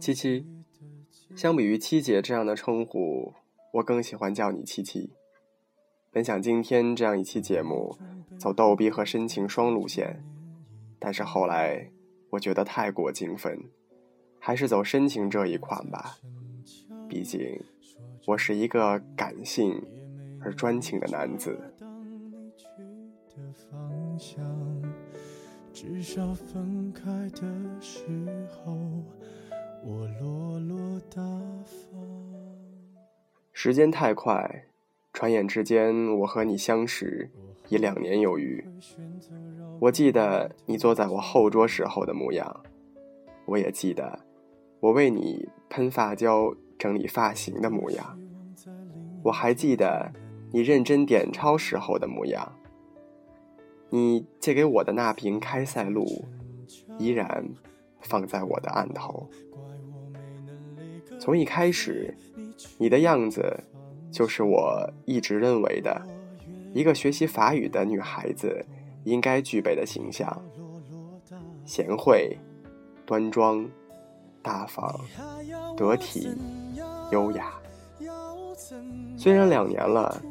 七七，相比于七姐这样的称呼，我更喜欢叫你七七。本想今天这样一期节目走逗逼和深情双路线，但是后来我觉得太过精分，还是走深情这一款吧。毕竟我是一个感性而专情的男子。至少分开的时候，我落落大方。时间太快，转眼之间，我和你相识已两年有余。我记得你坐在我后桌时候的模样，我也记得我为你喷发胶、整理发型的模样，我还记得你认真点钞时候的模样。你借给我的那瓶开塞露，依然放在我的案头。从一开始，你的样子就是我一直认为的一个学习法语的女孩子应该具备的形象：贤惠、端庄、大方、得体、优雅。虽然两年了，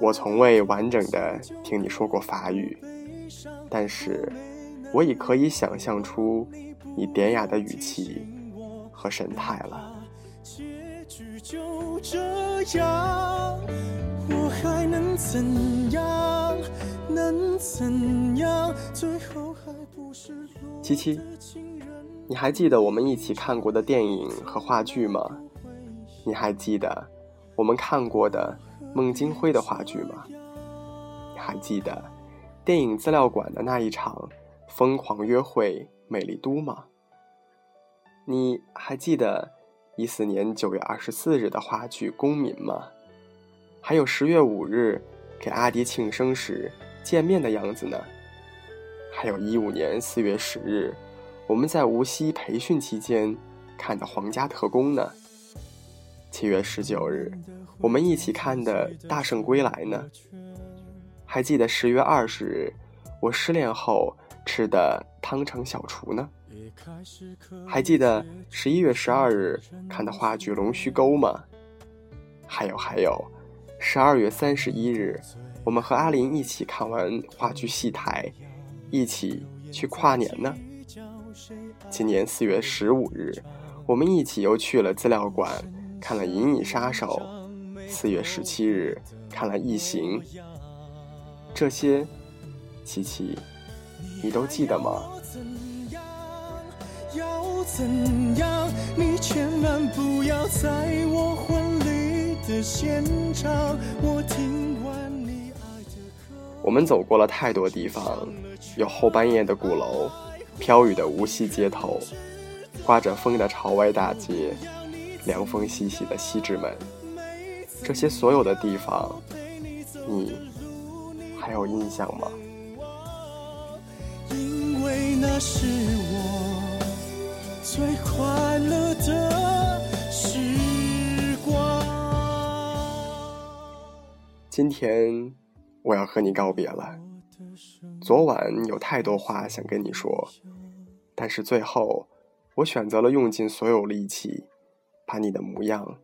我从未完整的听你说过法语。但是，我已可以想象出你典雅的语气和神态了。七七，你还记得我们一起看过的电影和话剧吗？你还记得我们看过的孟京辉的话剧吗？你还记得？电影资料馆的那一场疯狂约会美丽都吗？你还记得一四年九月二十四日的话剧《公民》吗？还有十月五日给阿迪庆生时见面的样子呢？还有一五年四月十日我们在无锡培训期间看的《皇家特工》呢？七月十九日我们一起看的《大圣归来》呢？还记得十月二十日，我失恋后吃的汤城小厨呢？还记得十一月十二日看的话剧《龙须沟》吗？还有还有，十二月三十一日，我们和阿林一起看完话剧《戏台》，一起去跨年呢。今年四月十五日，我们一起又去了资料馆看了《银翼杀手》，四月十七日看了《异形》。这些，琪琪，你都记得吗？我们走过了太多地方，有后半夜的鼓楼，飘雨的无锡街头，刮着风的朝外大街，凉风习习的西直门。这些所有的地方，你。还有印象吗？因为那是我最快乐的时光。今天我要和你告别了。昨晚有太多话想跟你说，但是最后我选择了用尽所有力气，把你的模样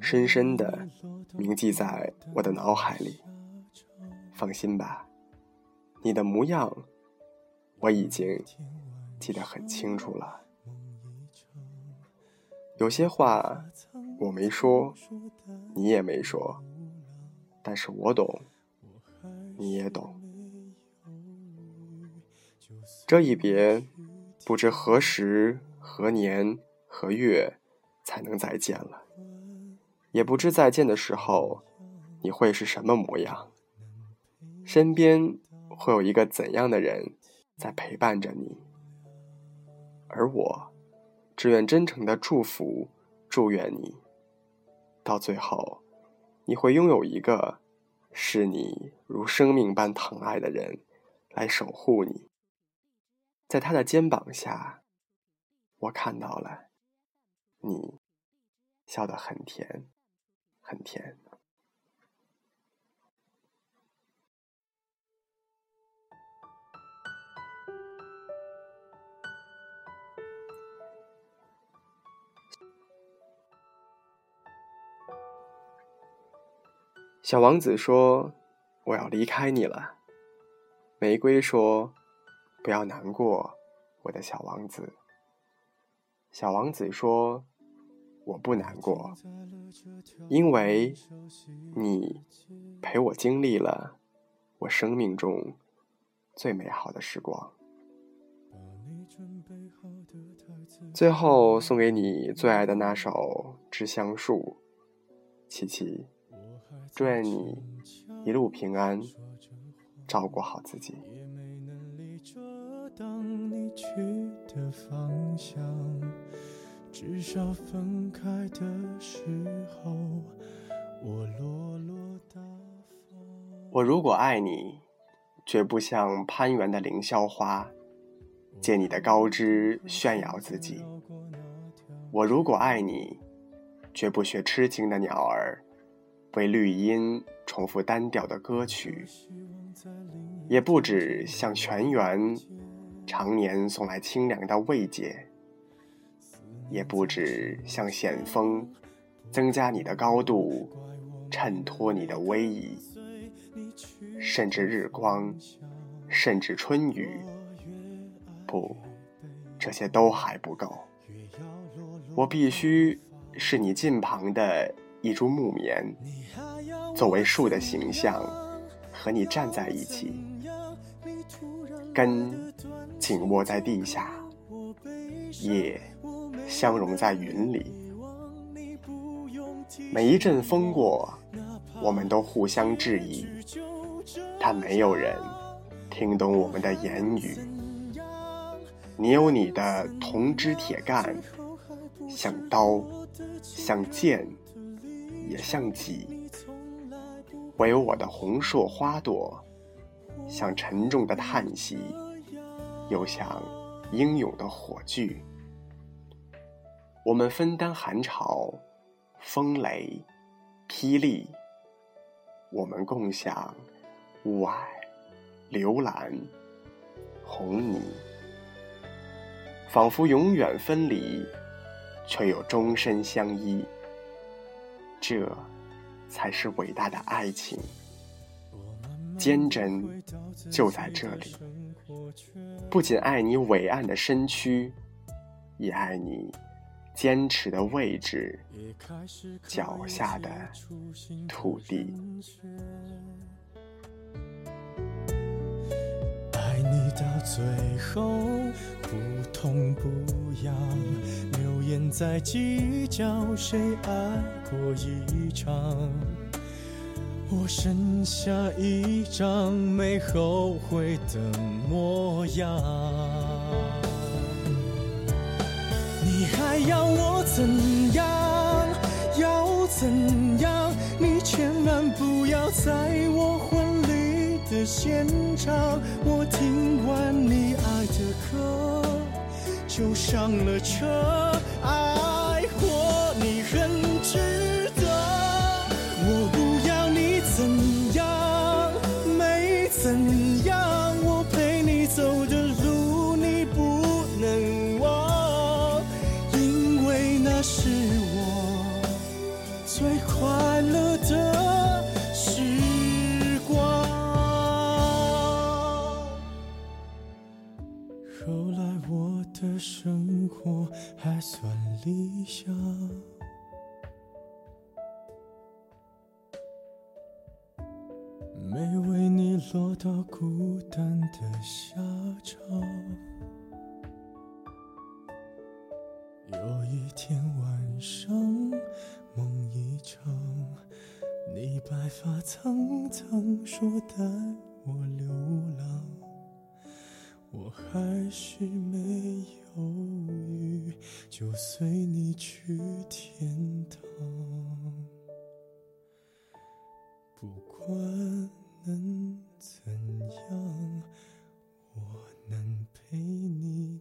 深深的铭记在我的脑海里。放心吧，你的模样我已经记得很清楚了。有些话我没说，你也没说，但是我懂，你也懂。这一别，不知何时何年何月才能再见了，也不知再见的时候你会是什么模样。身边会有一个怎样的人在陪伴着你？而我，只愿真诚的祝福、祝愿你，到最后，你会拥有一个视你如生命般疼爱的人来守护你。在他的肩膀下，我看到了你，笑得很甜，很甜。小王子说：“我要离开你了。”玫瑰说：“不要难过，我的小王子。”小王子说：“我不难过，因为你陪我经历了我生命中最美好的时光。”最后送给你最爱的那首《致橡树》，琪琪。祝愿你一路平安，照顾好自己。我如果爱你，绝不像攀援的凌霄花，借你的高枝炫耀自己。我如果爱你，绝不学痴情的鸟儿。为绿荫重复单调的歌曲，也不止向泉源常年送来清凉的慰藉，也不止向险峰增加你的高度，衬托你的威仪，甚至日光，甚至春雨，不，这些都还不够。我必须是你近旁的。一株木棉，作为树的形象，和你站在一起，根紧握在地下，叶相融在云里。每一阵风过，我们都互相质疑，但没有人听懂我们的言语。你有你的铜枝铁干，像刀，像剑。也像戟，唯有我的红硕花朵，像沉重的叹息，又像英勇的火炬。我们分担寒潮、风雷、霹雳，我们共享雾霭、流岚、红泥，仿佛永远分离，却又终身相依。这才是伟大的爱情，坚贞就在这里。不仅爱你伟岸的身躯，也爱你坚持的位置，脚下的土地。你到最后不痛不痒，流言在计较谁爱过一场。我剩下一张没后悔的模样。你还要我怎样？要怎样？你千万不要在我婚礼的现场。我听完你爱的歌，就上了车。爱没为你落到孤单的下场。有一天晚上，梦一场，你白发苍苍，说带我流浪。我还是没犹豫，就随你去天堂。不管能怎样？我能陪你